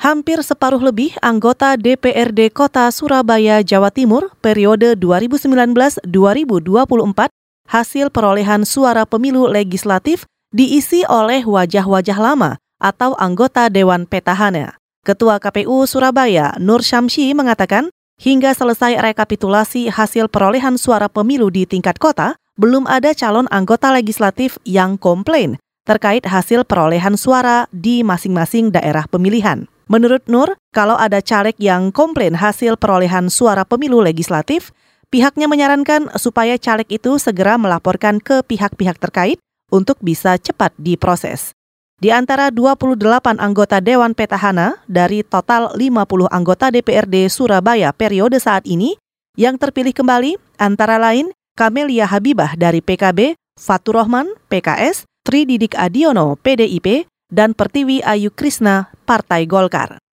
hampir separuh lebih anggota DPRD Kota Surabaya, Jawa Timur periode 2019-2024 hasil perolehan suara pemilu legislatif diisi oleh wajah-wajah lama atau anggota Dewan Petahana. Ketua KPU Surabaya, Nur Syamsi mengatakan, hingga selesai rekapitulasi hasil perolehan suara pemilu di tingkat kota, belum ada calon anggota legislatif yang komplain terkait hasil perolehan suara di masing-masing daerah pemilihan. Menurut Nur, kalau ada caleg yang komplain hasil perolehan suara pemilu legislatif, pihaknya menyarankan supaya caleg itu segera melaporkan ke pihak-pihak terkait untuk bisa cepat diproses. Di antara 28 anggota Dewan Petahana dari total 50 anggota DPRD Surabaya periode saat ini, yang terpilih kembali antara lain Kamelia Habibah dari PKB, Fatur Rahman, PKS, Tri Didik Adiono, PDIP, dan Pertiwi Ayu Krisna, Partai Golkar.